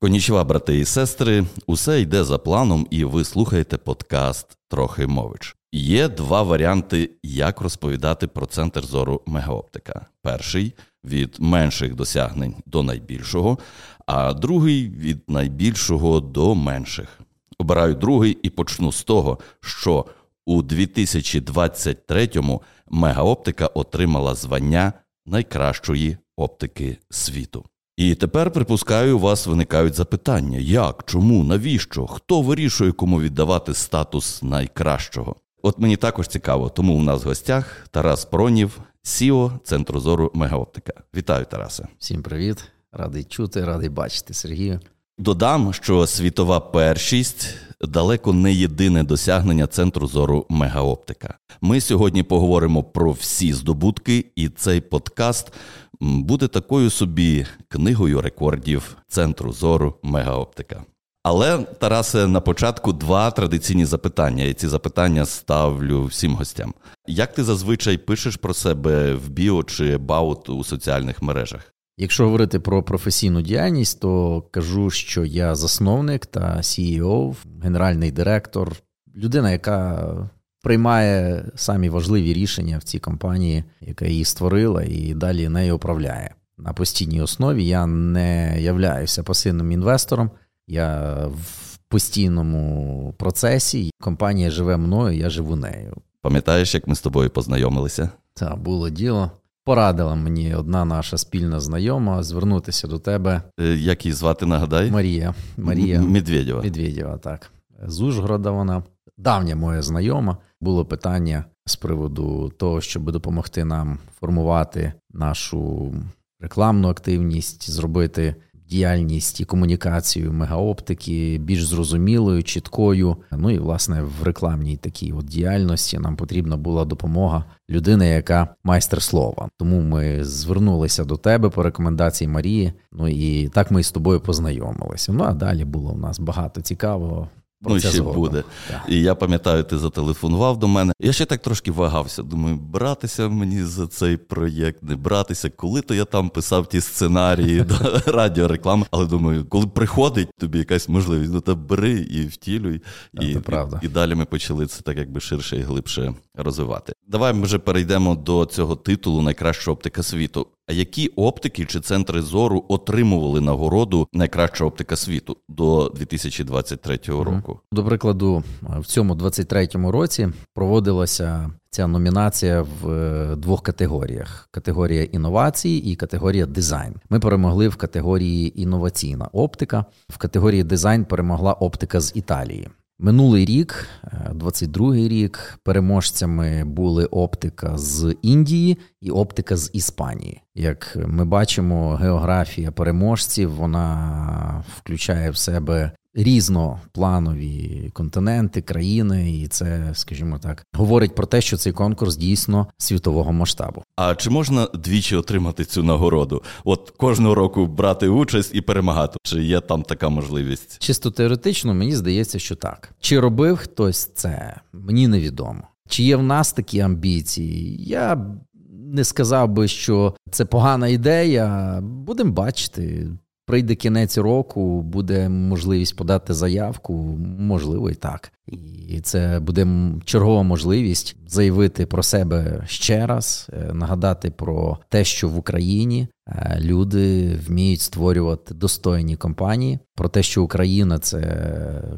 Конічва, брати і сестри, усе йде за планом, і ви слухаєте подкаст Трохи мович. Є два варіанти, як розповідати про центр зору мегаоптика. Перший від менших досягнень до найбільшого, а другий від найбільшого до менших. Обираю другий і почну з того, що у 2023-му мегаоптика отримала звання найкращої оптики світу. І тепер, припускаю, у вас виникають запитання: як, чому, навіщо, хто вирішує, кому віддавати статус найкращого? От мені також цікаво, тому у нас в гостях Тарас Пронів, Сіо Центру зору Мегаоптика. Вітаю, Тарасе. Всім привіт, радий чути, радий бачити Сергію. Додам, що світова першість далеко не єдине досягнення центру зору Мегаоптика. Ми сьогодні поговоримо про всі здобутки, і цей подкаст буде такою собі книгою рекордів центру зору Мегаоптика. Але, Тарасе, на початку два традиційні запитання. І ці запитання ставлю всім гостям. Як ти зазвичай пишеш про себе в біо чи баут у соціальних мережах? Якщо говорити про професійну діяльність, то кажу, що я засновник та CEO, генеральний директор, людина, яка приймає самі важливі рішення в цій компанії, яка її створила, і далі нею управляє. На постійній основі я не являюся пасивним інвестором. Я в постійному процесі. Компанія живе мною, я живу нею. Пам'ятаєш, як ми з тобою познайомилися? Так, було діло. Порадила мені одна наша спільна знайома звернутися до тебе. Е, як її звати, нагадай? Марія. Марія Медведєва. Медведєва, так. З Ужгорода вона. Давня моя знайома. Було питання з приводу того, щоб допомогти нам формувати нашу рекламну активність, зробити діяльність і комунікацію мегаоптики більш зрозумілою, чіткою. Ну і власне в рекламній такій от діяльності нам потрібна була допомога людини, яка майстер слова. Тому ми звернулися до тебе по рекомендації Марії. Ну і так ми з тобою познайомилися. Ну а далі було у нас багато цікавого. Ну, ще згодом. буде. Так. І я пам'ятаю, ти зателефонував до мене. Я ще так трошки вагався. Думаю, братися мені за цей проєкт, не братися, коли то я там писав ті сценарії до радіореклами. Але думаю, коли приходить тобі якась можливість, ну то бери і втілюй. І, і, і далі ми почали це так якби ширше і глибше розвивати. Давай ми вже перейдемо до цього титулу Найкраща оптика світу. А які оптики чи центри зору отримували нагороду найкраща оптика світу до 2023 року? До прикладу, в цьому 23-му році проводилася ця номінація в е, двох категоріях: категорія інновацій і категорія дизайн. Ми перемогли в категорії інноваційна оптика. В категорії дизайн перемогла оптика з Італії. Минулий рік, 22-й е, рік, переможцями були оптика з Індії і оптика з Іспанії. Як ми бачимо, географія переможців вона включає в себе різнопланові континенти, країни, і це, скажімо так, говорить про те, що цей конкурс дійсно світового масштабу. А чи можна двічі отримати цю нагороду? От кожного року брати участь і перемагати? Чи є там така можливість? Чисто теоретично, мені здається, що так. Чи робив хтось це? Мені невідомо. Чи є в нас такі амбіції? Я не сказав би, що це погана ідея. Будемо бачити. Прийде кінець року, буде можливість подати заявку, можливо, і так. І це буде чергова можливість заявити про себе ще раз, е, нагадати про те, що в Україні е, люди вміють створювати достойні компанії, про те, що Україна це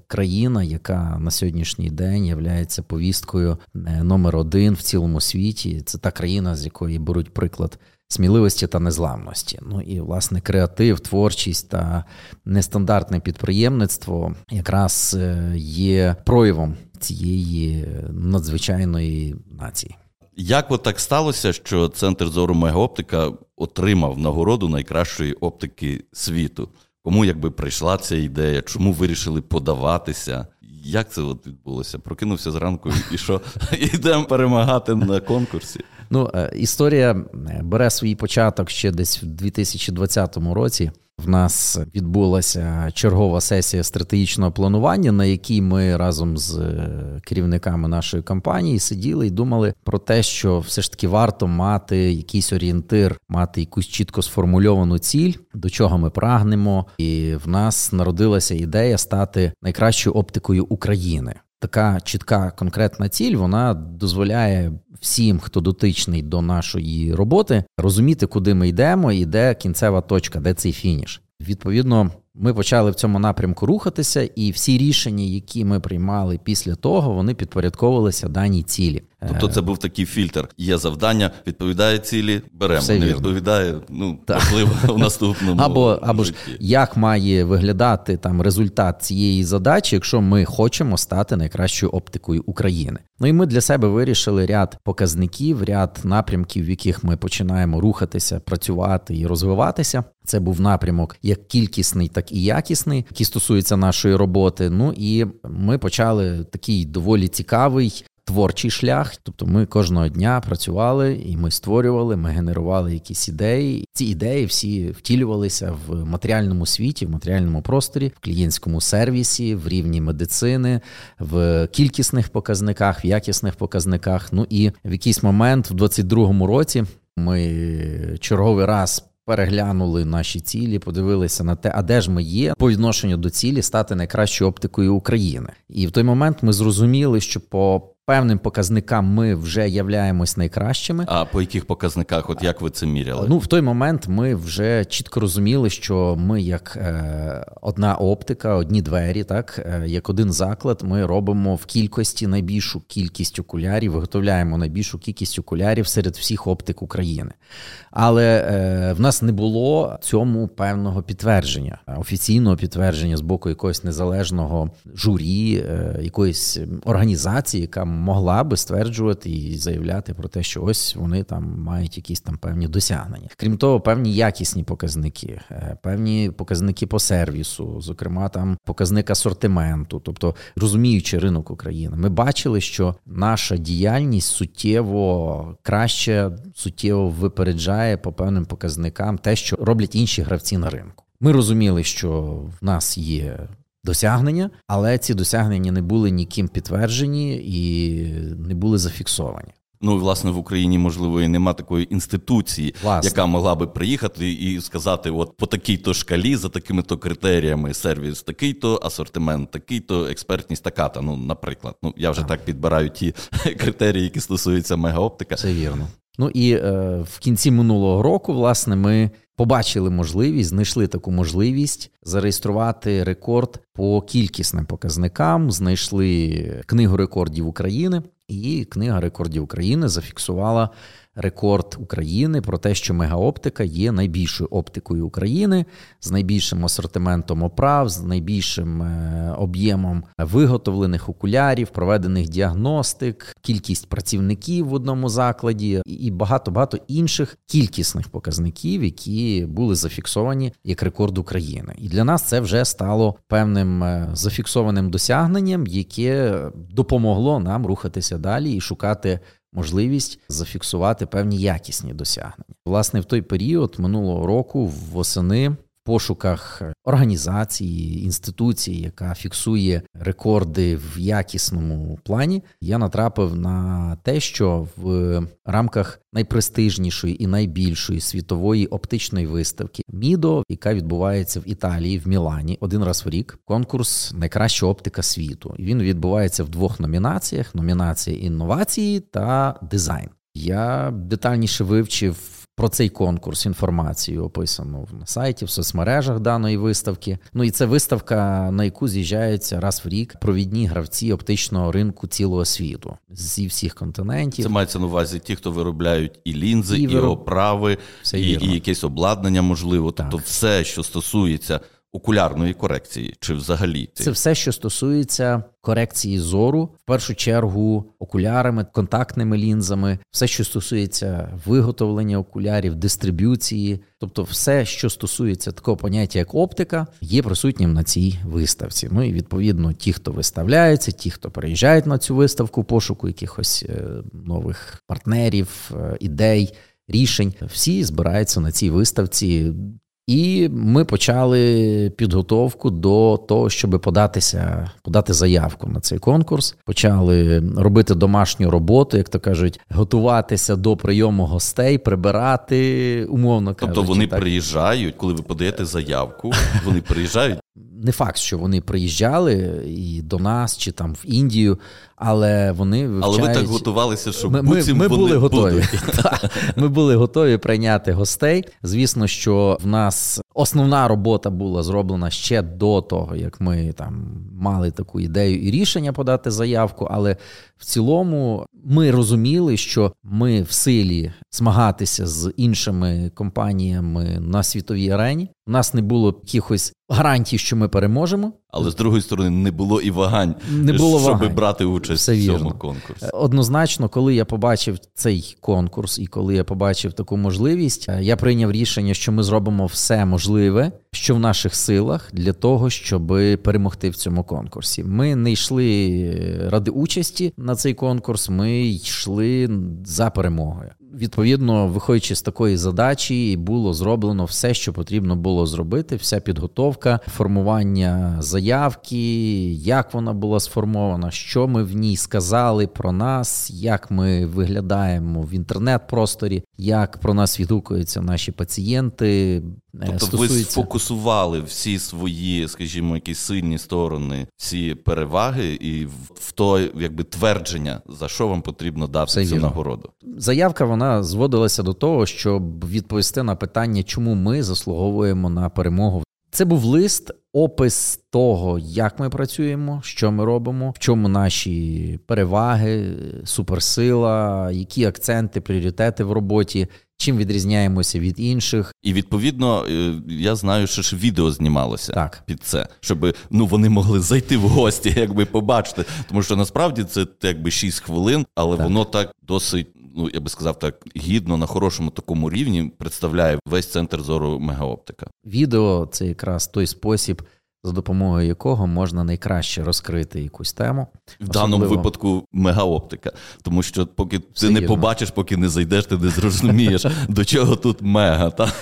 країна, яка на сьогоднішній день є повісткою е, номер один в цілому світі. Це та країна, з якої беруть приклад сміливості та незламності. Ну і власне креатив, творчість та нестандартне підприємництво якраз є проявом цієї надзвичайної нації. Як от так сталося, що центр зору Мегаоптика отримав нагороду найкращої оптики світу? Кому якби прийшла ця ідея? Чому вирішили подаватися? Як це от відбулося? Прокинувся зранку і що йдемо перемагати на конкурсі? Ну, е, історія е, бере свій початок ще десь в 2020 році. В нас відбулася чергова сесія стратегічного планування, на якій ми разом з е, керівниками нашої компанії сиділи і думали про те, що все ж таки варто мати якийсь орієнтир, мати якусь чітко сформульовану ціль, до чого ми прагнемо. І в нас народилася ідея стати найкращою оптикою України. Така чітка конкретна ціль вона дозволяє всім, хто дотичний до нашої роботи, розуміти, куди ми йдемо, і де кінцева точка, де цей фініш. Відповідно, ми почали в цьому напрямку рухатися, і всі рішення, які ми приймали після того, вони підпорядковувалися даній цілі. Тобто, це був такий фільтр. Є завдання, відповідає цілі, беремо. Все не вірно. відповідає, ну можливо, в наступному або або ж як має виглядати там результат цієї задачі, якщо ми хочемо стати найкращою оптикою України. Ну і ми для себе вирішили ряд показників, ряд напрямків, в яких ми починаємо рухатися, працювати і розвиватися. Це був напрямок як кількісний, так і якісний, який стосується нашої роботи. Ну і ми почали такий доволі цікавий. Творчий шлях, тобто ми кожного дня працювали і ми створювали, ми генерували якісь ідеї. Ці ідеї всі втілювалися в матеріальному світі, в матеріальному просторі, в клієнтському сервісі, в рівні медицини, в кількісних показниках, в якісних показниках. Ну і в якийсь момент, в 22-му році, ми черговий раз переглянули наші цілі, подивилися на те, а де ж ми є по відношенню до цілі стати найкращою оптикою України. І в той момент ми зрозуміли, що по певним показникам ми вже являємось найкращими. А по яких показниках, от як ви це міряли? Ну в той момент ми вже чітко розуміли, що ми як е, одна оптика, одні двері, так е, як один заклад, ми робимо в кількості найбільшу кількість окулярів, виготовляємо найбільшу кількість окулярів серед всіх оптик України. Але е, в нас не було цьому певного підтвердження, офіційного підтвердження з боку якогось незалежного журі, е, якоїсь організації, яка могла би стверджувати і заявляти про те, що ось вони там мають якісь там певні досягнення. Крім того, певні якісні показники, е, певні показники по сервісу, зокрема там показник асортименту, тобто розуміючи ринок України, ми бачили, що наша діяльність суттєво краще, суттєво випереджає по певним показникам те, що роблять інші гравці на ринку. Ми розуміли, що в нас є досягнення, але ці досягнення не були ніким підтверджені і не були зафіксовані. Ну, і, власне, в Україні, можливо, і нема такої інституції, Власне. яка могла би приїхати і сказати: от по такій-то шкалі, за такими-то критеріями, сервіс такий-то, асортимент такий-то, експертність така-то. Ну, наприклад, ну я вже так підбираю ті критерії, які стосуються мегаоптика. Це вірно. Ну і е, в кінці минулого року, власне, ми побачили можливість, знайшли таку можливість зареєструвати рекорд по кількісним показникам. Знайшли книгу рекордів України, і книга рекордів України зафіксувала рекорд України про те, що мегаоптика є найбільшою оптикою України з найбільшим асортиментом оправ, з найбільшим е, об'ємом виготовлених окулярів, проведених діагностик, кількість працівників в одному закладі і багато багато інших кількісних показників, які були зафіксовані як рекорд України. І для нас це вже стало певним е, зафіксованим досягненням, яке допомогло нам рухатися далі і шукати можливість зафіксувати певні якісні досягнення. Власне, в той період минулого року восени. Пошуках організації, інституції, яка фіксує рекорди в якісному плані, я натрапив на те, що в рамках найпрестижнішої і найбільшої світової оптичної виставки Мідо, яка відбувається в Італії, в Мілані, один раз в рік, конкурс Найкраща оптика світу. Він відбувається в двох номінаціях: номінація інновації та дизайн. Я детальніше вивчив про цей конкурс інформацію описану на сайті, в соцмережах даної виставки. Ну і це виставка, на яку з'їжджаються раз в рік провідні гравці оптичного ринку цілого світу зі всіх континентів. Це мається на увазі ті, хто виробляють і лінзи, І і, вироб- оправи, і, і якесь обладнання, можливо. Тобто, все, що стосується окулярної корекції, чи взагалі Це все, що стосується корекції зору, в першу чергу окулярами, контактними лінзами, все, що стосується виготовлення окулярів, дистриб'юції, тобто все, що стосується такого поняття, як оптика, є присутнім на цій виставці. Ну і відповідно, ті, хто виставляється, ті, хто приїжджають на цю виставку, пошуку якихось е, нових партнерів, е, ідей, рішень, всі збираються на цій виставці. І ми почали підготовку до того, щоб податися, подати заявку на цей конкурс. Почали робити домашню роботу, як то кажуть, готуватися до прийому гостей, прибирати умовно кажучи. Тобто вони так. приїжджають, коли ви подаєте заявку, вони приїжджають. Не факт, що вони приїжджали і до нас, чи там в Індію, але вони вивчають... Але ви так готувалися, щоб ми, ми, ми були готові. Ми були готові прийняти гостей. Звісно, що в нас основна робота була зроблена ще до того, як ми там мали таку ідею і рішення подати заявку. Але в цілому ми розуміли, що ми в силі змагатися з іншими компаніями на світовій арені. У нас не було якихось гарантій, що ми переможемо. Але з другої сторони не було і вагань, не було щоб вагань. брати участь Все в цьому вірно. конкурсі. Однозначно, коли я побачив цей конкурс, і коли я побачив таку можливість, е, я прийняв рішення, що ми зробимо все можливе, що в наших силах для того, щоб перемогти в цьому конкурсі. Ми не йшли е, ради участі на цей конкурс. Ми йшли за перемогою. Відповідно, виходячи з такої задачі, було зроблено все, що потрібно було зробити. Вся підготовка, формування заявки, як вона була сформована, що ми в ній сказали про нас, як ми виглядаємо в інтернет-просторі, як про нас відгукуються наші пацієнти. Тобто стосується... ви сфокусували всі свої, скажімо, якісь сильні сторони, всі переваги, і в то якби твердження, за що вам потрібно дати Все цю вірно. нагороду. Заявка вона зводилася до того, щоб відповісти на питання, чому ми заслуговуємо на перемогу. Це був лист, опис того, як ми працюємо, що ми робимо, в чому наші переваги, суперсила, які акценти, пріоритети в роботі, чим відрізняємося від інших. І відповідно е, я знаю, що ж відео знімалося так. під це, щоб ну вони могли зайти в гості, якби побачити. Тому що насправді це якби 6 хвилин, але так. воно так досить. Ну, я би сказав так, гідно на хорошому такому рівні представляє весь центр зору мегаоптика. Відео це якраз той спосіб, за допомогою якого можна найкраще розкрити якусь тему. В Особливо... даному випадку мегаоптика. Тому що поки Все ти не побачиш, поки не зайдеш, ти не зрозумієш, до чого тут мега. Та?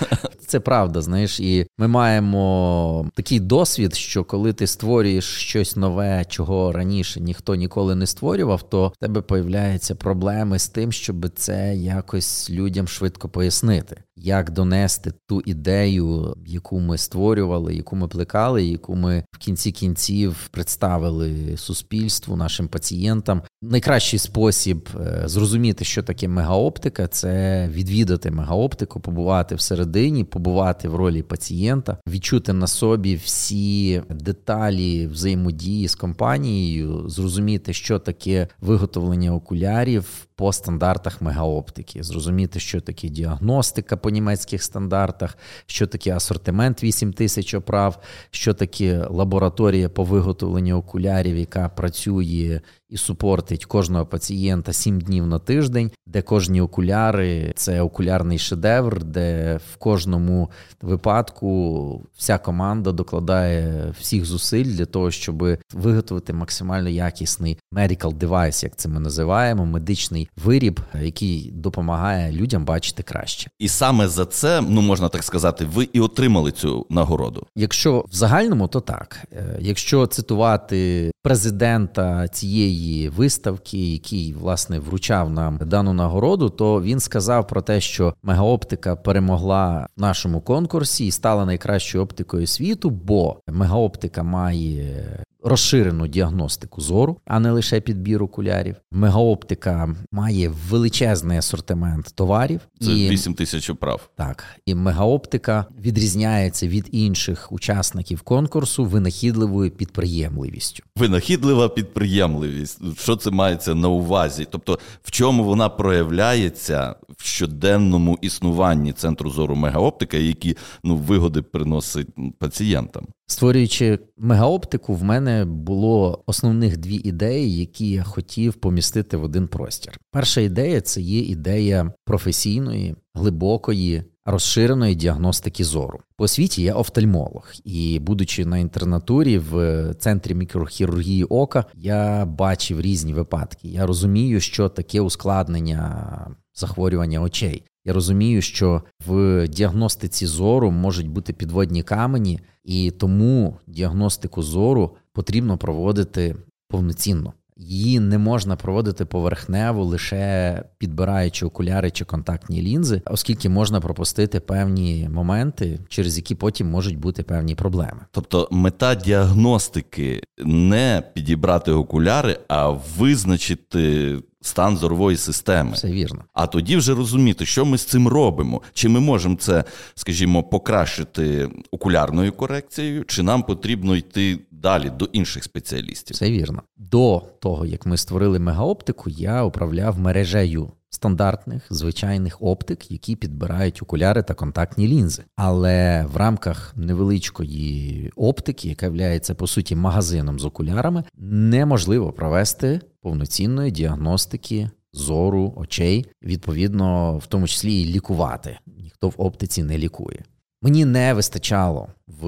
Це правда, знаєш, і ми маємо такий досвід, що коли ти створюєш щось нове, чого раніше ніхто ніколи не створював, то в тебе появляються проблеми з тим, щоб це якось людям швидко пояснити як донести ту ідею, яку ми створювали, яку ми плекали, яку ми в кінці кінців представили суспільству, нашим пацієнтам. Найкращий спосіб е, зрозуміти, що таке мегаоптика, це відвідати мегаоптику, побувати всередині, побувати в ролі пацієнта, відчути на собі всі деталі взаємодії з компанією, зрозуміти, що таке виготовлення окулярів по стандартах мегаоптики, зрозуміти, що таке діагностика по німецьких стандартах, що таке асортимент 8 тисяч оправ, що таке лабораторія по виготовленню окулярів, яка працює і супортить кожного пацієнта 7 днів на тиждень, де кожні окуляри це окулярний шедевр, де в кожному випадку вся команда докладає всіх зусиль для того, щоб виготовити максимально якісний medical device, як це ми називаємо, медичний виріб, який допомагає людям бачити краще. І саме за це, ну можна так сказати, ви і отримали цю нагороду. Якщо в загальному, то так. Е, якщо цитувати президента цієї виставки, який власне вручав нам дану нагороду, то він сказав про те, що мегаоптика перемогла в нашому конкурсі і стала найкращою оптикою світу, бо мегаоптика має розширену діагностику зору, а не лише підбір окулярів. Мегаоптика має величезний асортимент товарів. Це і 8 тисяч прав. Так, і мегаоптика відрізняється від інших учасників конкурсу винахідливою підприємливістю. Винахідлива підприємливість. Що це мається на увазі? Тобто, в чому вона проявляється в щоденному існуванні центру зору мегаоптика, які ну вигоди приносить пацієнтам? Створюючи мегаоптику, в мене було основних дві ідеї, які я хотів помістити в один простір. Перша ідея це є ідея професійної, глибокої, розширеної діагностики зору. По освіті я офтальмолог, і, будучи на інтернатурі в центрі мікрохірургії ока, я бачив різні випадки. Я розумію, що таке ускладнення захворювання очей. Я розумію, що в діагностиці зору можуть бути підводні камені, і тому діагностику зору потрібно проводити повноцінно. Її не можна проводити поверхнево, лише підбираючи окуляри чи контактні лінзи, оскільки можна пропустити певні моменти, через які потім можуть бути певні проблеми. Тобто мета діагностики не підібрати окуляри, а визначити. Стан зорової системи. Все вірно. А тоді вже розуміти, що ми з цим робимо. Чи ми можемо це, скажімо, покращити окулярною корекцією, чи нам потрібно йти далі до інших спеціалістів. Це вірно. До того, як ми створили мегаоптику, я управляв мережею стандартних звичайних оптик, які підбирають окуляри та контактні лінзи. Але в рамках невеличкої оптики, яка є по суті магазином з окулярами, неможливо провести повноцінної діагностики. Зору, очей, відповідно, в тому числі і лікувати. Ніхто в оптиці не лікує. Мені не вистачало в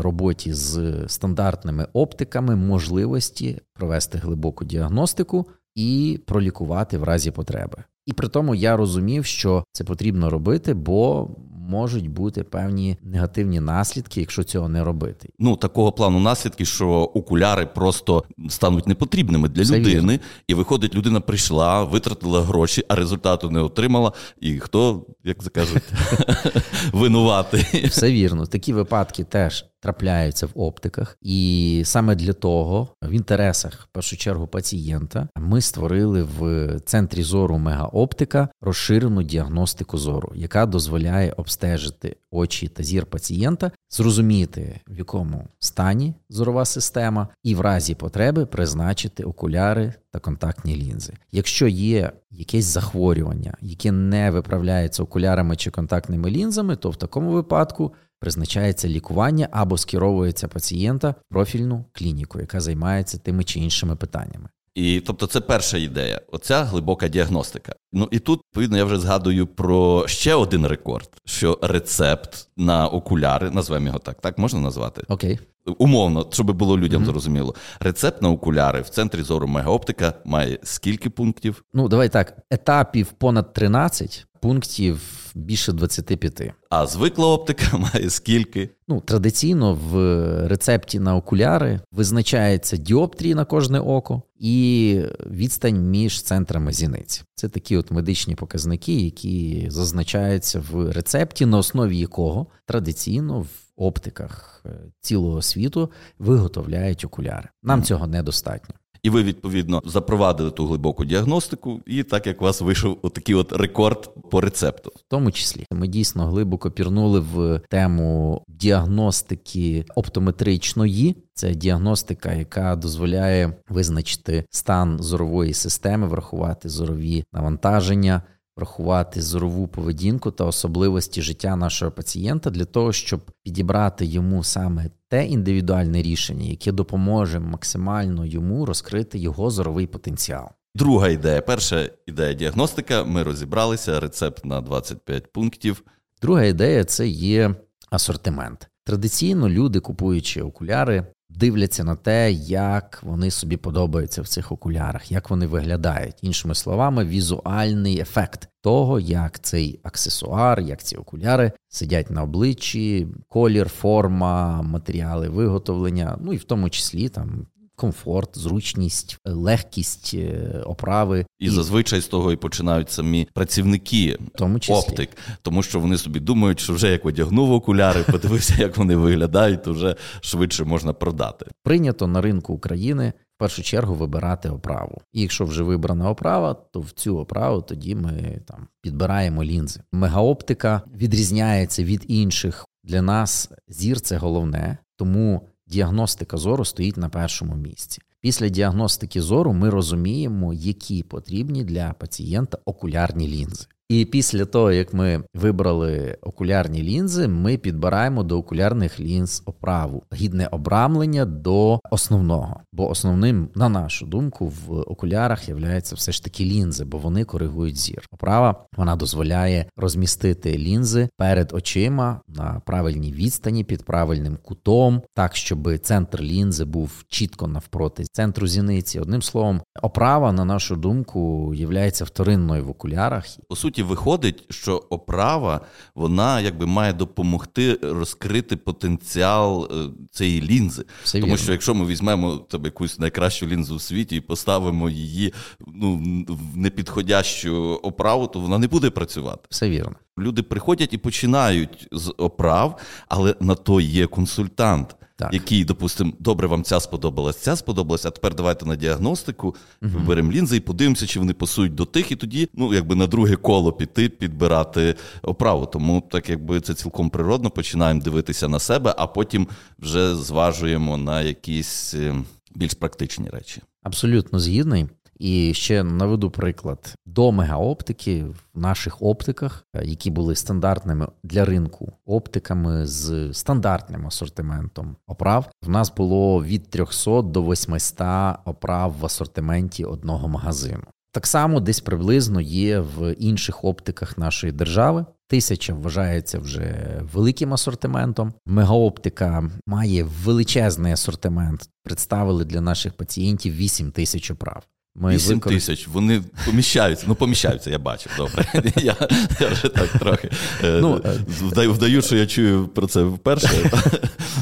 роботі з стандартними оптиками можливості провести глибоку діагностику і пролікувати в разі потреби. І при тому я розумів, що це потрібно робити, бо можуть бути певні негативні наслідки, якщо цього не робити. Ну такого плану наслідки, що окуляри просто стануть непотрібними для Це людини, вірно. і виходить, людина прийшла, витратила гроші, а результату не отримала. І хто, як закажуть, винуватий. Все вірно. Такі випадки теж трапляються в оптиках, і саме для того, в інтересах в першу чергу пацієнта, ми створили в центрі зору мегаоптика розширену діагностику зору, яка дозволяє обстежити очі та зір пацієнта, зрозуміти в якому стані зорова система, і в разі потреби призначити окуляри та контактні лінзи. Якщо є якесь захворювання, яке не виправляється окулярами чи контактними лінзами, то в такому випадку призначається лікування або скеровується пацієнта в профільну клініку, яка займається тими чи іншими питаннями. І тобто, це перша ідея. Оця глибока діагностика. Ну і тут відповідно, я вже згадую про ще один рекорд: що рецепт на окуляри, назвемо його так, так можна назвати? Окей. Умовно, щоб було людям mm-hmm. зрозуміло. Рецепт на окуляри в центрі зору мегаоптика має скільки пунктів? Ну, давай так. Етапів понад 13, пунктів більше 25. А звикла оптика має скільки? Ну, традиційно в рецепті на окуляри визначається діоптрії на кожне око і відстань між центрами зіниць. Це такі от медичні показники, які зазначаються в рецепті, на основі якого традиційно в оптиках е, цілого світу виготовляють окуляри. Нам цього недостатньо. І ви відповідно запровадили ту глибоку діагностику, і так як у вас вийшов отакий от рекорд по рецепту, в тому числі. Ми дійсно глибоко пірнули в тему діагностики оптометричної. Це діагностика, яка дозволяє визначити стан зорової системи, врахувати зорові навантаження врахувати зорову поведінку та особливості життя нашого пацієнта для того, щоб підібрати йому саме те індивідуальне рішення, яке допоможе максимально йому розкрити його зоровий потенціал. Друга ідея. Перша ідея діагностика. Ми розібралися. Рецепт на 25 пунктів. Друга ідея це є асортимент. Традиційно люди, купуючи окуляри, дивляться на те, як вони собі подобаються в цих окулярах, як вони виглядають. Іншими словами, візуальний ефект того, як цей аксесуар, як ці окуляри сидять на обличчі, колір, форма, матеріали виготовлення, ну і в тому числі там комфорт, зручність, легкість е, оправи. І, і зазвичай з того і починають самі працівники тому числі. оптик, тому що вони собі думають, що вже як одягнув окуляри, подивився, як вони виглядають, то вже швидше можна продати. Прийнято на ринку України. В першу чергу вибирати оправу. І якщо вже вибрана оправа, то в цю оправу тоді ми там підбираємо лінзи. Мегаоптика відрізняється від інших. Для нас зір це головне, тому діагностика зору стоїть на першому місці. Після діагностики зору ми розуміємо, які потрібні для пацієнта окулярні лінзи. І після того, як ми вибрали окулярні лінзи, ми підбираємо до окулярних лінз оправу, гідне обрамлення до основного. Бо основним, на нашу думку, в окулярах являються все ж таки лінзи, бо вони коригують зір. Оправа вона дозволяє розмістити лінзи перед очима на правильній відстані під правильним кутом, так щоб центр лінзи був чітко навпроти центру зіниці. Одним словом, оправа, на нашу думку, являється вторинною в окулярах. По суті суті, виходить, що оправа вона якби має допомогти розкрити потенціал е, цієї лінзи. Все Тому вірно. що якщо ми візьмемо там, якусь найкращу лінзу у світі і поставимо її ну, в непідходящу оправу, то вона не буде працювати. Все вірно. Люди приходять і починають з оправ, але на то є консультант, Так. який, допустимо, добре, вам ця сподобалась, ця сподобалась, а тепер давайте на діагностику, виберемо лінзи і подивимося, чи вони пасують до тих, і тоді, ну, якби на друге коло піти, підбирати оправу. Тому так якби це цілком природно, починаємо дивитися на себе, а потім вже зважуємо на якісь е, більш практичні речі. Абсолютно згідний. І ще наведу приклад до мегаоптики в наших оптиках, е, які були стандартними для ринку оптиками з стандартним асортиментом оправ. В нас було від 300 до 800 оправ в асортименті одного магазину. Так само десь приблизно є в інших оптиках нашої держави. Тисяча вважається вже великим асортиментом. Мегаоптика має величезний асортимент. Представили для наших пацієнтів 8 тисяч оправ. Ми 8 використ- тисяч, вони поміщаються. Ну, поміщаються, я бачив, добре. Я, я вже так трохи е, Ну, вдаю, вдаю, що я чую про це вперше.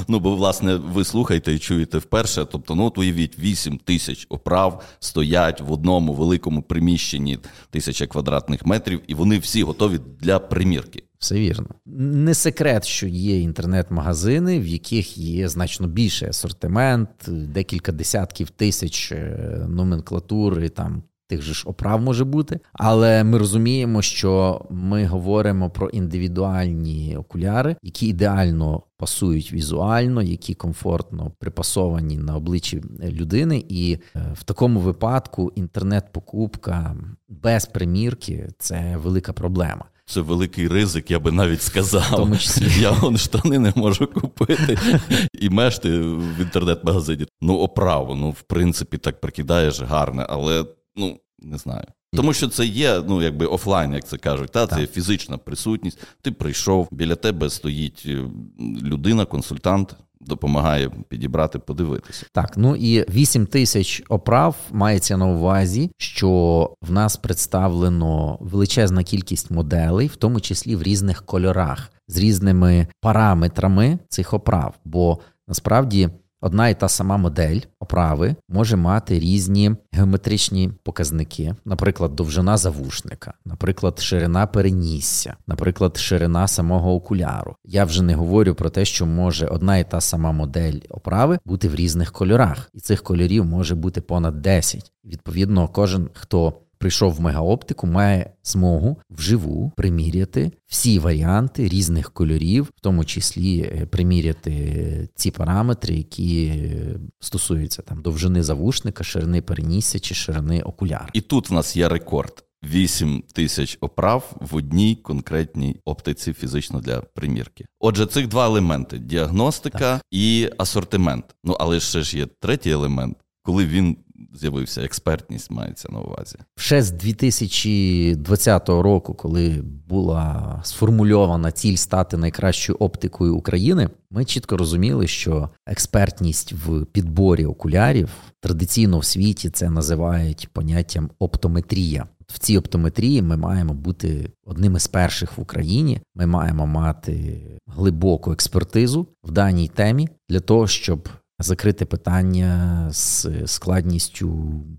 Ну, бо, власне, ви слухаєте і чуєте вперше. Тобто, ну, от уявіть, 8 тисяч оправ стоять в одному великому приміщенні тисяча квадратних метрів, і вони всі готові для примірки. Все вірно. Не секрет, що є інтернет-магазини, в яких є значно більший асортимент, декілька десятків тисяч е, номенклатури там. Тих же ж оправ може бути, але ми розуміємо, що ми говоримо про індивідуальні окуляри, які ідеально пасують візуально, які комфортно припасовані на обличчі людини. І е, в такому випадку інтернет-покупка без примірки це велика проблема. Це великий ризик, я би навіть сказав. Я вон штани не можу купити і мешти в інтернет-магазині. Ну, оправу, ну, в принципі, так прикидаєш гарне, але ну не знаю. Тому що це є, ну якби офлайн, як це кажуть, та це є фізична присутність. Ти прийшов, біля тебе стоїть е, людина, консультант, допомагає підібрати, подивитися. Так, ну і 8 тисяч оправ мається на увазі, що в нас представлено величезна кількість моделей, в тому числі в різних кольорах, з різними параметрами цих оправ. Бо насправді одна і та сама модель оправи може мати різні геометричні показники, наприклад, довжина завушника, наприклад, ширина перенісся, наприклад, ширина самого окуляру. Я вже не говорю про те, що може одна і та сама модель оправи бути в різних кольорах, і цих кольорів може бути понад 10. Відповідно, кожен хто. Прийшов в мегаоптику, має змогу вживу приміряти всі варіанти різних кольорів, в тому числі е, приміряти ці параметри, які е, стосуються там довжини завушника, ширини перенісся чи ширини окуляра. І тут в нас є рекорд: 8 тисяч оправ в одній конкретній оптиці фізично для примірки. Отже, цих два елементи: діагностика і асортимент. Ну але ще ж є третій елемент, коли він з'явився, експертність мається на увазі. Ще з 2020 року, коли була сформульована ціль стати найкращою оптикою України, ми чітко розуміли, що експертність в підборі окулярів традиційно в світі це називають поняттям оптометрія. В цій оптометрії ми маємо бути одним із перших в Україні. Ми маємо мати глибоку експертизу в даній темі для того, щоб закрити питання з складністю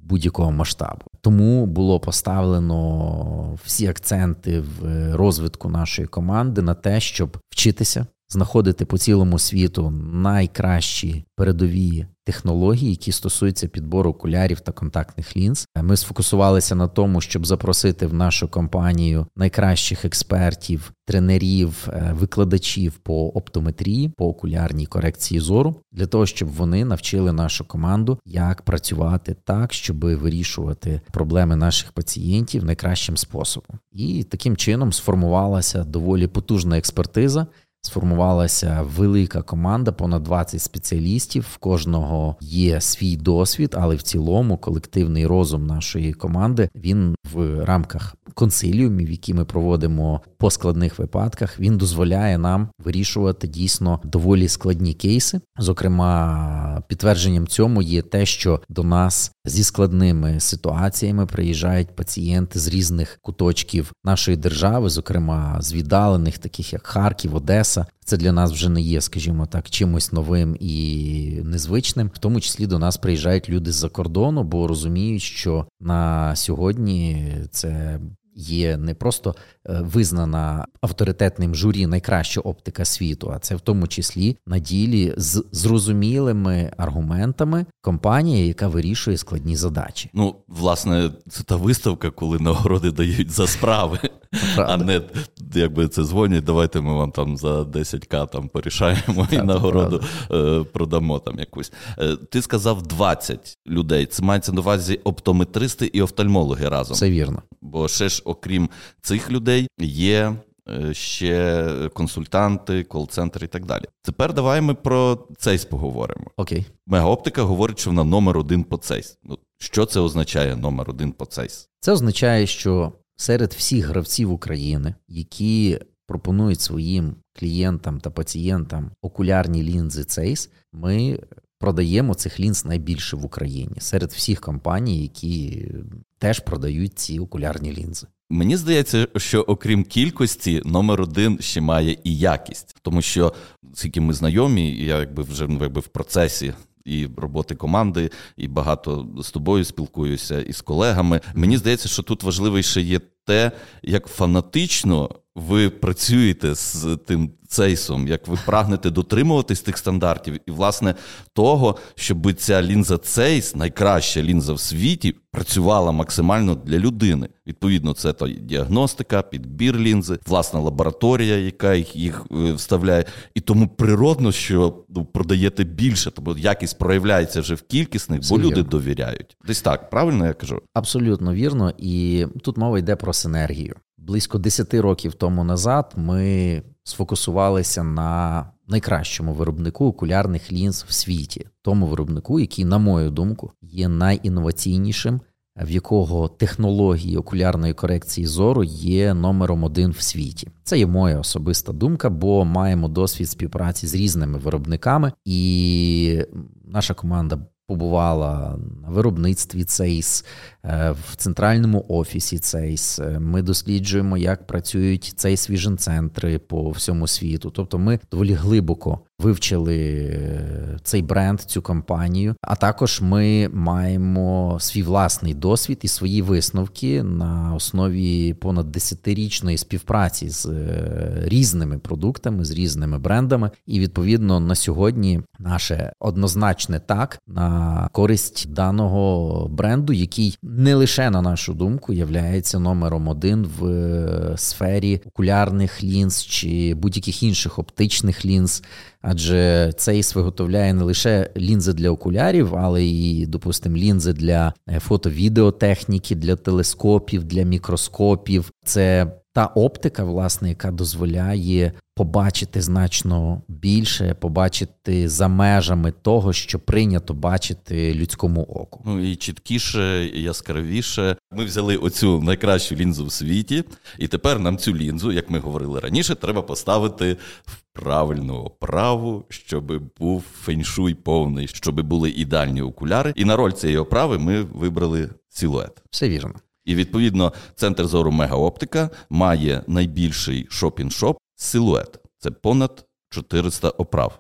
будь-якого масштабу. Тому було поставлено всі акценти в розвитку нашої команди на те, щоб вчитися, знаходити по цілому світу найкращі передові технології, які стосуються підбору окулярів та контактних лінз. Ми сфокусувалися на тому, щоб запросити в нашу компанію найкращих експертів, тренерів, е, викладачів по оптометрії, по окулярній корекції зору, для того, щоб вони навчили нашу команду, як працювати так, щоб вирішувати проблеми наших пацієнтів найкращим способом. І таким чином сформувалася доволі потужна експертиза сформувалася велика команда, понад 20 спеціалістів. В кожного є свій досвід, але в цілому колективний розум нашої команди він в рамках консиліумів, які ми проводимо по складних випадках, він дозволяє нам вирішувати дійсно доволі складні кейси. Зокрема, підтвердженням цьому є те, що до нас зі складними ситуаціями приїжджають пацієнти з різних куточків нашої держави, зокрема з віддалених, таких як Харків, Одеса. Це для нас вже не є, скажімо так, чимось новим і незвичним. В тому числі до нас приїжджають люди з-за кордону, бо розуміють, що на сьогодні це є не просто е, визнана авторитетним журі найкраща оптика світу, а це в тому числі на ділі з зрозумілими аргументами компанія, яка вирішує складні задачі. Ну, власне, це та виставка, коли нагороди дають за справи, а не якби це дзвонять. Давайте ми вам там за 10к там порішаємо і нагороду. Е, продамо там якусь. Е, ти сказав 20 людей. Це мається на увазі оптометристи і офтальмологи разом. Це вірно. Бо ще ж, окрім цих людей, є. Е, ще консультанти, кол-центр і так далі. Тепер давай ми про цейс поговоримо. Окей. Мегаоптика говорить, що вона номер один по цейс. Ну, Що це означає номер один по цейс? Це означає, що серед всіх гравців України, які пропонують своїм клієнтам та пацієнтам окулярні лінзи Цейс, ми продаємо цих лінз найбільше в Україні серед всіх компаній, які теж продають ці окулярні лінзи. Мені здається, що окрім кількості, номер один ще має і якість, тому що скільки ми знайомі, я якби вже якби в процесі. І роботи команди, і багато з тобою спілкуюся і з колегами. Мені здається, що тут важливіше є те, як фанатично ви працюєте з тим цейсом, як ви прагнете дотримуватись тих стандартів, і, власне, того, щоб ця лінза цейс, найкраща лінза в світі, працювала максимально для людини. Відповідно, це то діагностика, підбір лінзи, власна лабораторія, яка їх їх е, вставляє. І тому природно, що ну, продаєте більше, тому якість проявляється вже в кількісних, бо люди довіряють. Десь так, правильно я кажу? Абсолютно вірно, і тут мова йде про синергію. Близько 10 років тому назад ми сфокусувалися на найкращому виробнику окулярних лінз в світі, тому виробнику, який, на мою думку, є найінноваційнішим, в якого технології окулярної корекції зору є номером один в світі. Це є моя особиста думка, бо маємо досвід співпраці з різними виробниками, і наша команда побувала на виробництві цейс, в центральному офісі цейс. Е, ми досліджуємо, як працюють цей свіжен-центри по всьому світу. Тобто, ми доволі глибоко вивчили е, цей бренд, цю компанію. А також ми маємо свій власний досвід і свої висновки на основі понад десятирічної співпраці з різними продуктами, з різними брендами. І відповідно на сьогодні наше однозначне так на користь даного бренду, який не лише на нашу думку являється номером один в е, сфері окулярних лінз чи будь-яких інших оптичних лінз. Адже цейс виготовляє не лише лінзи для окулярів, але і, допустимо, лінзи для е, фото-відеотехніки, для телескопів, для мікроскопів. Це та оптика, власне, яка дозволяє побачити значно більше, побачити за межами того, що прийнято бачити людському оку. Ну і чіткіше, і яскравіше. Ми взяли оцю найкращу лінзу в світі, і тепер нам цю лінзу, як ми говорили раніше, треба поставити в правильну оправу, щоб був феншуй повний, щоб були ідеальні окуляри. І на роль цієї оправи ми вибрали силует. Все вірно. І відповідно центр зору Мегаоптика має найбільший шопін-шоп силует. Це понад 400 оправ.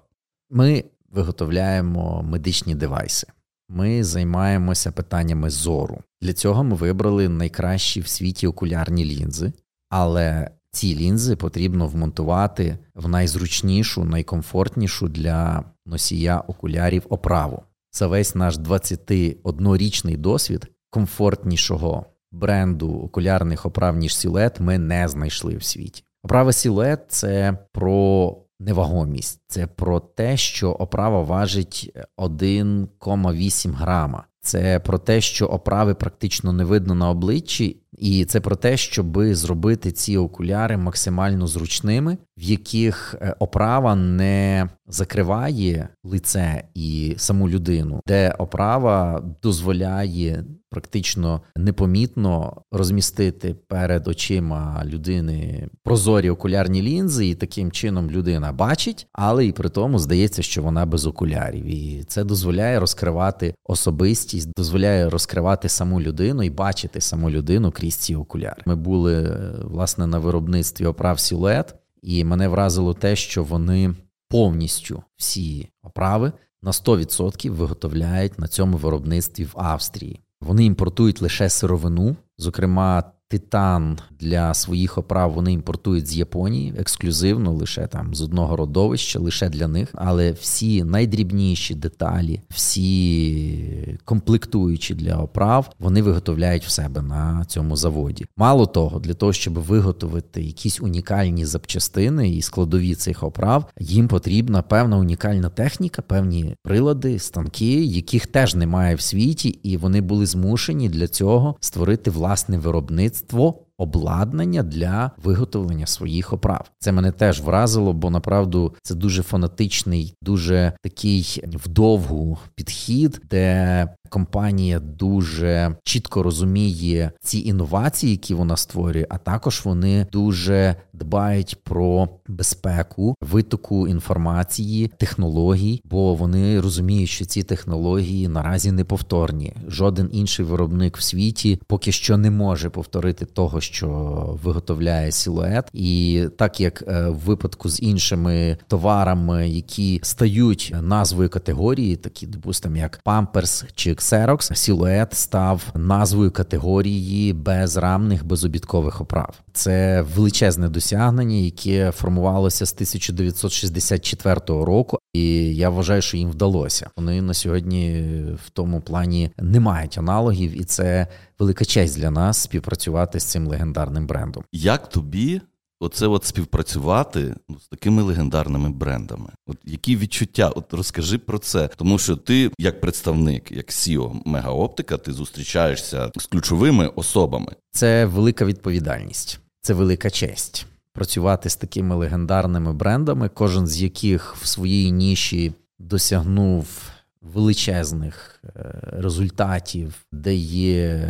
Ми виготовляємо медичні девайси. Ми займаємося питаннями зору. Для цього ми вибрали найкращі в світі окулярні лінзи, але ці лінзи потрібно вмонтувати в найзручнішу, найкомфортнішу для носія окулярів оправу. За весь наш 21-річний досвід комфортнішого бренду окулярних оправ, ніж сілет, ми не знайшли в світі. Оправа сілет це про невагомість, це про те, що оправа важить 1,8 грама. Це про те, що оправи практично не видно на обличчі, І це про те, щоб зробити ці окуляри максимально зручними, в яких е, оправа не закриває лице і саму людину, де оправа дозволяє практично непомітно розмістити перед очима людини прозорі окулярні лінзи, і таким чином людина бачить, але і при тому здається, що вона без окулярів. І це дозволяє розкривати особистість, дозволяє розкривати саму людину і бачити саму людину крізь ці окуляри. Ми були е, власне на виробництві оправ сілует, і мене вразило те, що вони повністю всі оправи на 100% виготовляють на цьому виробництві в Австрії. Вони імпортують лише сировину, зокрема титан для своїх оправ вони імпортують з Японії ексклюзивно, лише там з одного родовища, лише для них. Але всі найдрібніші деталі, всі комплектуючі для оправ, вони виготовляють в себе на цьому заводі. Мало того, для того, щоб виготовити якісь унікальні запчастини і складові цих оправ, їм потрібна певна унікальна техніка, певні прилади, станки, яких теж немає в світі, і вони були змушені для цього створити власне виробництво обладнання для виготовлення своїх оправ. Це мене теж вразило, бо направду це дуже фанатичний, дуже такий вдовгу підхід, де компанія дуже чітко розуміє ці інновації, які вона створює, а також вони дуже дбають про безпеку витоку інформації, технологій, бо вони розуміють, що ці технології наразі не повторні. Жоден інший виробник в світі поки що не може повторити того, що виготовляє силует, і так як е, в випадку з іншими товарами, які стають назвою категорії, такі допустимо, як Pampers чи Xerox, силует став назвою категорії безрамних безобідкових оправ. Це величезне досягнення, яке формувалося з 1964 року, і я вважаю, що їм вдалося. Вони на сьогодні в тому плані не мають аналогів, і це велика честь для нас співпрацювати з цим легендарним брендом. Як тобі? Оце от співпрацювати ну, з такими легендарними брендами. От які відчуття? От розкажи про це, тому що ти, як представник, як CEO Мегаоптика, ти зустрічаєшся з ключовими особами. Це велика відповідальність, це велика честь. Працювати з такими легендарними брендами, кожен з яких в своїй ніші досягнув величезних е, результатів, де є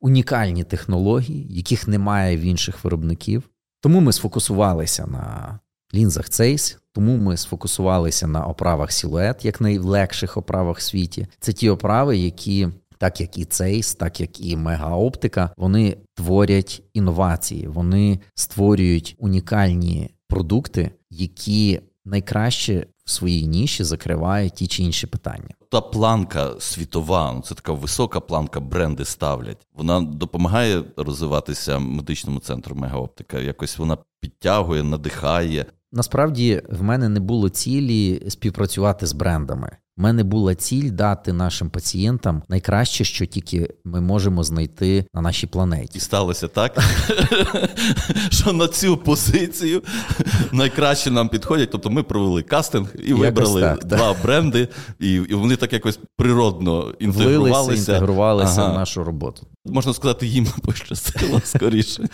унікальні технології, яких немає в інших виробників. Тому ми сфокусувалися на лінзах Цейс, тому ми сфокусувалися на оправах Силует, як найлегших оправах в світі. Це ті оправи, які. Так як і Цейс, так як і Мегаоптика, вони творять інновації, вони створюють унікальні продукти, які найкраще в своїй ніші закриває ті чи інші питання. Та планка світова, ну, це така висока планка, бренди ставлять. Вона допомагає розвиватися медичному центру Мегаоптика. Якось вона підтягує, надихає. Насправді в мене не було цілі співпрацювати з брендами. У мене була ціль дати нашим пацієнтам найкраще, що тільки ми можемо знайти на нашій планеті. І сталося так, що на цю позицію найкраще нам підходять. Тобто ми провели кастинг і вибрали так, два так. бренди, і і вони так якось природно інтегрувалися Влилися, інтегрувалися ага. в нашу роботу. Можна сказати, їм пощастило скоріше.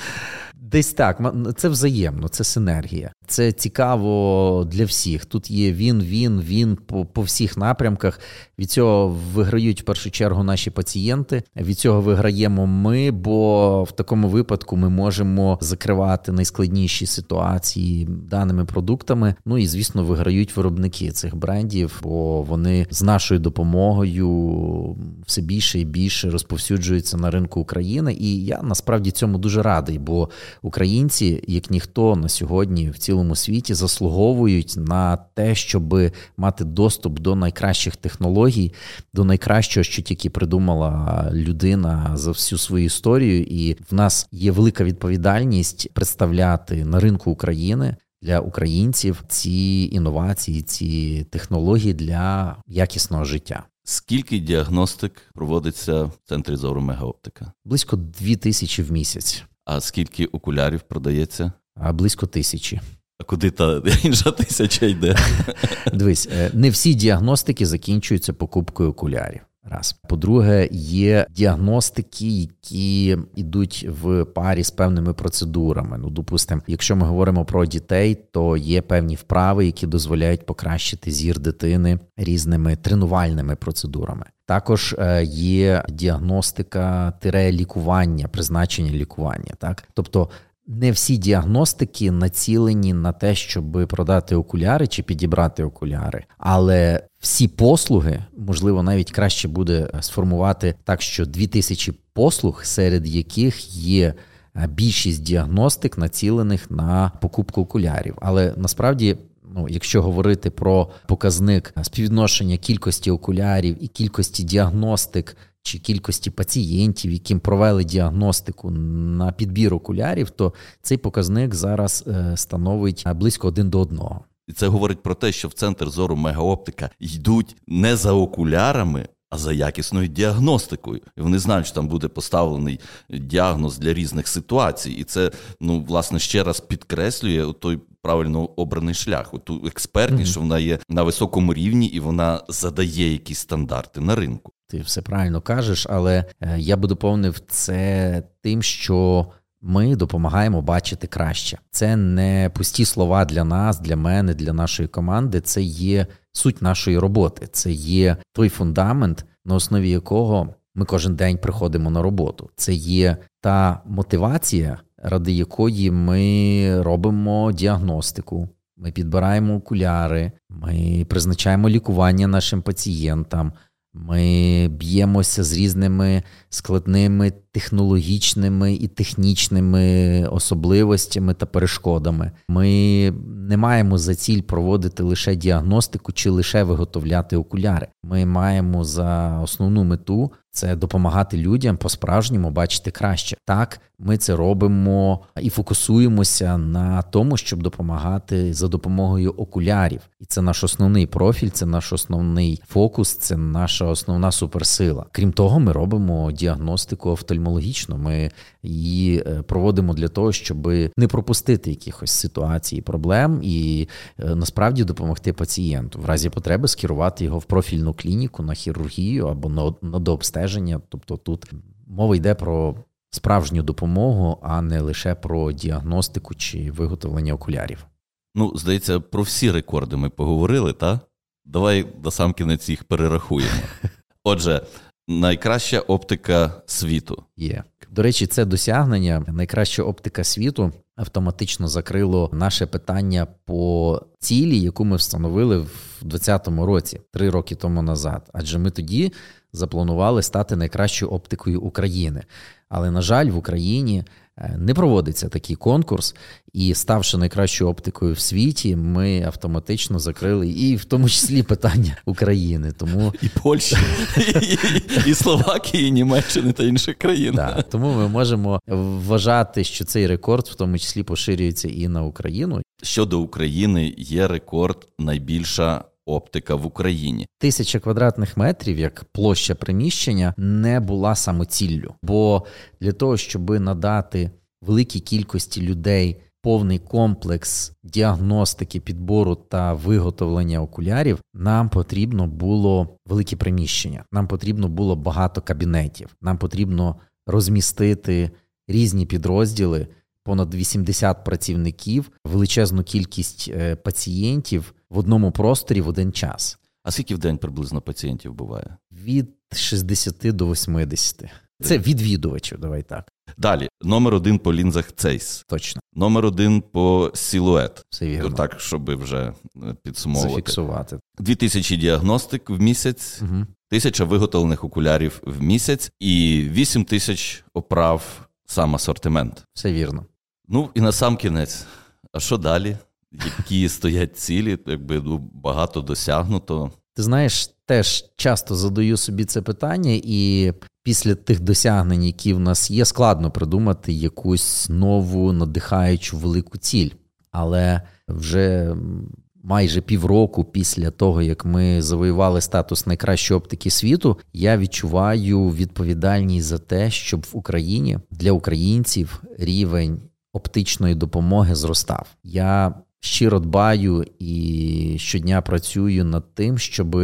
Десь так, це взаємно, це синергія. Це цікаво для всіх. Тут є він, він, він по по всіх напрямках. Від цього виграють в першу чергу наші пацієнти. Від цього виграємо ми, бо в такому випадку ми можемо закривати найскладніші ситуації даними продуктами. Ну і звісно, виграють виробники цих брендів, бо вони з нашою допомогою все більше і більше розповсюджуються на ринку України. І я насправді цьому дуже радий, бо українці, як ніхто на сьогодні в цілому світі, заслуговують на те, щоб мати доступ до найкращих технологій, до найкращого, що тільки придумала людина за всю свою історію. І в нас є велика відповідальність представляти на ринку України. Для українців ці інновації, ці технології для якісного життя. Скільки діагностик проводиться в центрі зору Мегаоптика? Близько дві тисячі в місяць. А скільки окулярів продається? А близько тисячі. А куди та інша тисяча йде? Дивись, е, не всі діагностики закінчуються покупкою окулярів. Раз по-друге, є діагностики, які йдуть в парі з певними процедурами. Ну, допустимо, якщо ми говоримо про дітей, то є певні вправи, які дозволяють покращити зір дитини різними тренувальними процедурами. Також е, є діагностика тире лікування, призначення лікування, так тобто не всі діагностики націлені на те, щоб продати окуляри чи підібрати окуляри, але всі послуги можливо навіть краще буде сформувати так, що 2000 послуг, серед яких є е, більшість діагностик, націлених на покупку окулярів. Але насправді. Ну, якщо говорити про показник співвідношення кількості окулярів і кількості діагностик чи кількості пацієнтів, яким провели діагностику на підбір окулярів, то цей показник зараз е, становить близько один до одного. І це говорить про те, що в центр зору мегаоптика йдуть не за окулярами, а за якісною діагностикою. І вони знають, що там буде поставлений діагноз для різних ситуацій. І це, ну, власне, ще раз підкреслює той правильно обраний шлях. Ту експертність, mm-hmm. що вона є на високому рівні і вона задає якісь стандарти на ринку. Ти все правильно кажеш, але е, я би доповнив це тим, що ми допомагаємо бачити краще. Це не пусті слова для нас, для мене, для нашої команди. Це є суть нашої роботи. Це є той фундамент, на основі якого ми кожен день приходимо на роботу. Це є та мотивація, ради якої ми робимо діагностику. Ми підбираємо окуляри, ми призначаємо лікування нашим пацієнтам. Ми б'ємося з різними складними технологічними і технічними особливостями та перешкодами. Ми не маємо за ціль проводити лише діагностику чи лише виготовляти окуляри. Ми маємо за основну мету це допомагати людям по-справжньому бачити краще. Так, ми це робимо і фокусуємося на тому, щоб допомагати за допомогою окулярів. І це наш основний профіль, це наш основний фокус, це наша основна суперсила. Крім того, ми робимо діагностику офтальмологічну. Ми її е, проводимо для того, щоб не пропустити якихось ситуацій, проблем і е, насправді допомогти пацієнту в разі потреби скерувати його в профільну клініку на хірургію або на дообстеження. Тобто тут мова йде про справжню допомогу, а не лише про діагностику чи виготовлення окулярів. Ну, здається, про всі рекорди ми поговорили, так? Давай до сам кінець їх перерахуємо. Отже, найкраща оптика світу є. До речі, це досягнення найкраща оптика світу автоматично закрило наше питання по цілі, яку ми встановили в 2020 році, три роки тому назад. Адже ми тоді запланували стати найкращою оптикою України. Але на жаль, в Україні не проводиться такий конкурс, і ставши найкращою оптикою в світі, ми автоматично закрили і в тому числі питання України. Тому і Польщі, і, і Словакії, і Німеччини та інших країн. Да, тому ми можемо вважати, що цей рекорд в тому числі поширюється і на Україну. Щодо України є рекорд найбільша оптика в Україні. Тисяча квадратних метрів як площа приміщення не була самоціллю, бо для того, щоб надати великій кількості людей повний комплекс діагностики, підбору та виготовлення окулярів, нам потрібно було велике приміщення. Нам потрібно було багато кабінетів. Нам потрібно розмістити різні підрозділи. Понад 80 працівників, величезну кількість е, пацієнтів в одному просторі в один час. А скільки в день приблизно пацієнтів буває? Від 60 до 80. Це відвідувачів, давай так. Далі, номер один по лінзах Цейс. Точно. Номер один по силует. Все вірно. Так, щоб вже е, підсумовувати. Зафіксувати. Дві тисячі діагностик в місяць, угу. тисяча виготовлених окулярів в місяць і вісім тисяч оправ сам асортимент. Все вірно. Ну і на сам кінець. А що далі? які стоять цілі, якби ну, багато досягнуто. Ти знаєш, теж часто задаю собі це питання, і після тих досягнень, які в нас є, складно придумати якусь нову надихаючу велику ціль. Але вже майже півроку після того, як ми завоювали статус найкращої оптики світу, я відчуваю відповідальність за те, щоб в Україні для українців рівень оптичної допомоги зростав. Я щиро дбаю і щодня працюю над тим, щоб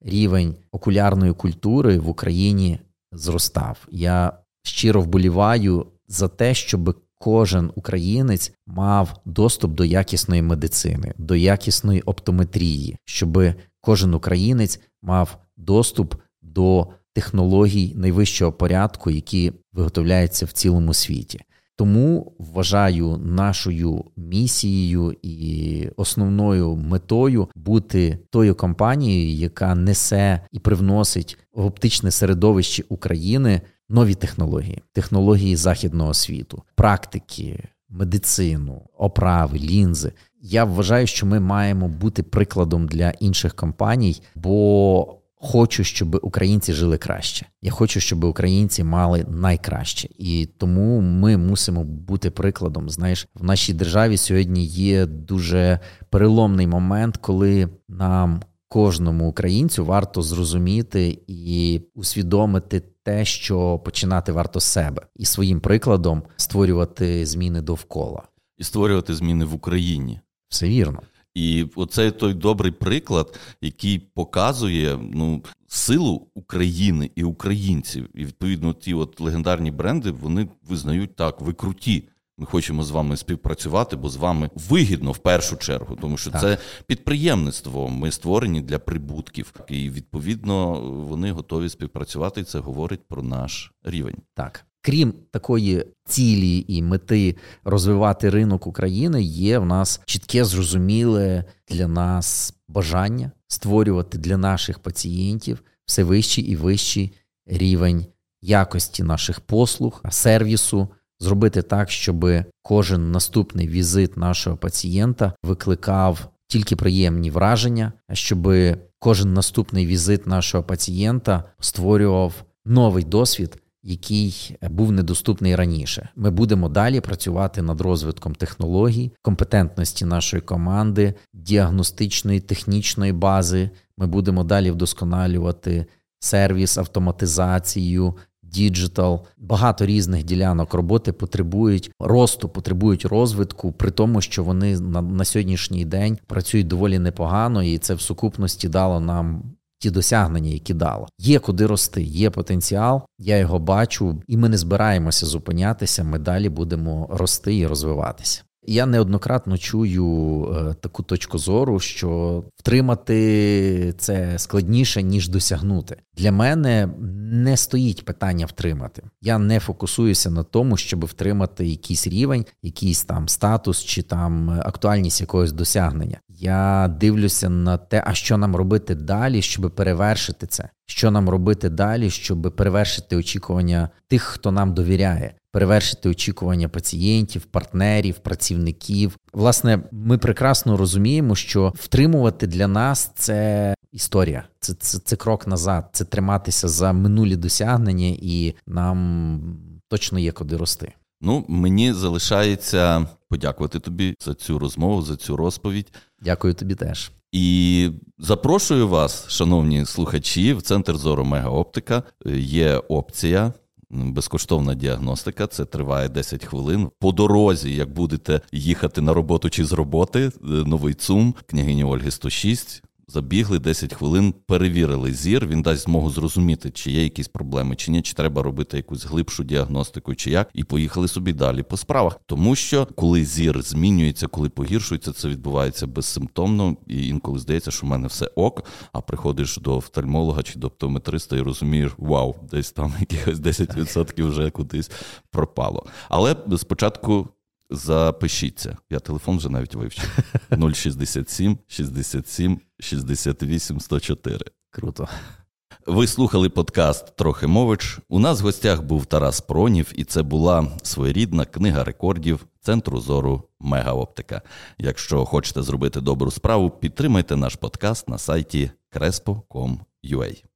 рівень окулярної культури в Україні зростав. Я щиро вболіваю за те, щоб кожен українець мав доступ до якісної медицини, до якісної оптометрії, щоб кожен українець мав доступ до технологій найвищого порядку, які виготовляються в цілому світі. Тому вважаю нашою місією і основною метою бути тою компанією, яка несе і привносить в оптичне середовище України нові технології, технології західного світу, практики, медицину, оправи, лінзи. Я вважаю, що ми маємо бути прикладом для інших компаній, бо хочу, щоб українці жили краще. Я хочу, щоб українці мали найкраще, і тому ми мусимо бути прикладом. Знаєш, в нашій державі сьогодні є дуже переломний момент, коли нам. Кожному українцю варто зрозуміти і усвідомити те, що починати варто з себе, і своїм прикладом створювати зміни довкола і створювати зміни в Україні. Все вірно. І оце той добрий приклад, який показує ну силу України і українців. І відповідно ті от легендарні бренди вони визнають так, ви круті. Ми хочемо з вами співпрацювати, бо з вами вигідно в першу чергу, тому що так. це підприємництво. Ми створені для прибутків, і відповідно вони готові співпрацювати. і Це говорить про наш рівень. Так. Крім такої цілі і мети розвивати ринок України, є в нас чітке, зрозуміле для нас бажання створювати для наших пацієнтів все вищий і вищий рівень якості наших послуг, сервісу, зробити так, щоб кожен наступний візит нашого пацієнта викликав тільки приємні враження, щоб кожен наступний візит нашого пацієнта створював новий досвід який був недоступний раніше. Ми будемо далі працювати над розвитком технологій, компетентності нашої команди, діагностичної технічної бази. Ми будемо далі вдосконалювати сервіс, автоматизацію. Digital, багато різних ділянок роботи потребують росту, потребують розвитку, при тому, що вони на на сьогоднішній день працюють доволі непогано, і це в сукупності дало нам ті досягнення, які дало. Є куди рости, є потенціал. Я його бачу, і ми не збираємося зупинятися. Ми далі будемо рости і розвиватися. Я неоднократно чую е, таку точку зору, що втримати це складніше ніж досягнути. Для мене не стоїть питання втримати. Я не фокусуюся на тому, щоб втримати якийсь рівень, якийсь там статус чи там актуальність якогось досягнення. Я дивлюся на те, а що нам робити далі, щоб перевершити це. Що нам робити далі, щоб перевершити очікування тих, хто нам довіряє, перевершити очікування пацієнтів, партнерів, працівників. Власне, ми прекрасно розуміємо, що втримувати для нас це історія, це, це, це крок назад, це триматися за минулі досягнення, і нам точно є куди рости. Ну, мені залишається подякувати тобі за цю розмову, за цю розповідь. Дякую тобі теж. І запрошую вас, шановні слухачі, в центр зору Мегаоптика. Є опція. Безкоштовна діагностика, це триває 10 хвилин. По дорозі, як будете їхати на роботу чи з роботи, е, новий ЦУМ, княгині Ольги 106, Забігли 10 хвилин, перевірили зір. Він дасть змогу зрозуміти, чи є якісь проблеми, чи ні, чи треба робити якусь глибшу діагностику, чи як, і поїхали собі далі по справах. Тому що коли зір змінюється, коли погіршується, це відбувається безсимптомно, і інколи здається, що в мене все ок. А приходиш до офтальмолога чи до оптометриста і розумієш, вау, десь там якихось 10% вже кудись пропало. Але спочатку Запишіться. Я телефон вже навіть вивчив. 067 67 68 104. Круто. Ви слухали подкаст Трохи мович. У нас в гостях був Тарас Пронів, і це була своєрідна книга рекордів Центру зору Мегаоптика. Якщо хочете зробити добру справу, підтримайте наш подкаст на сайті crespo.com.ua.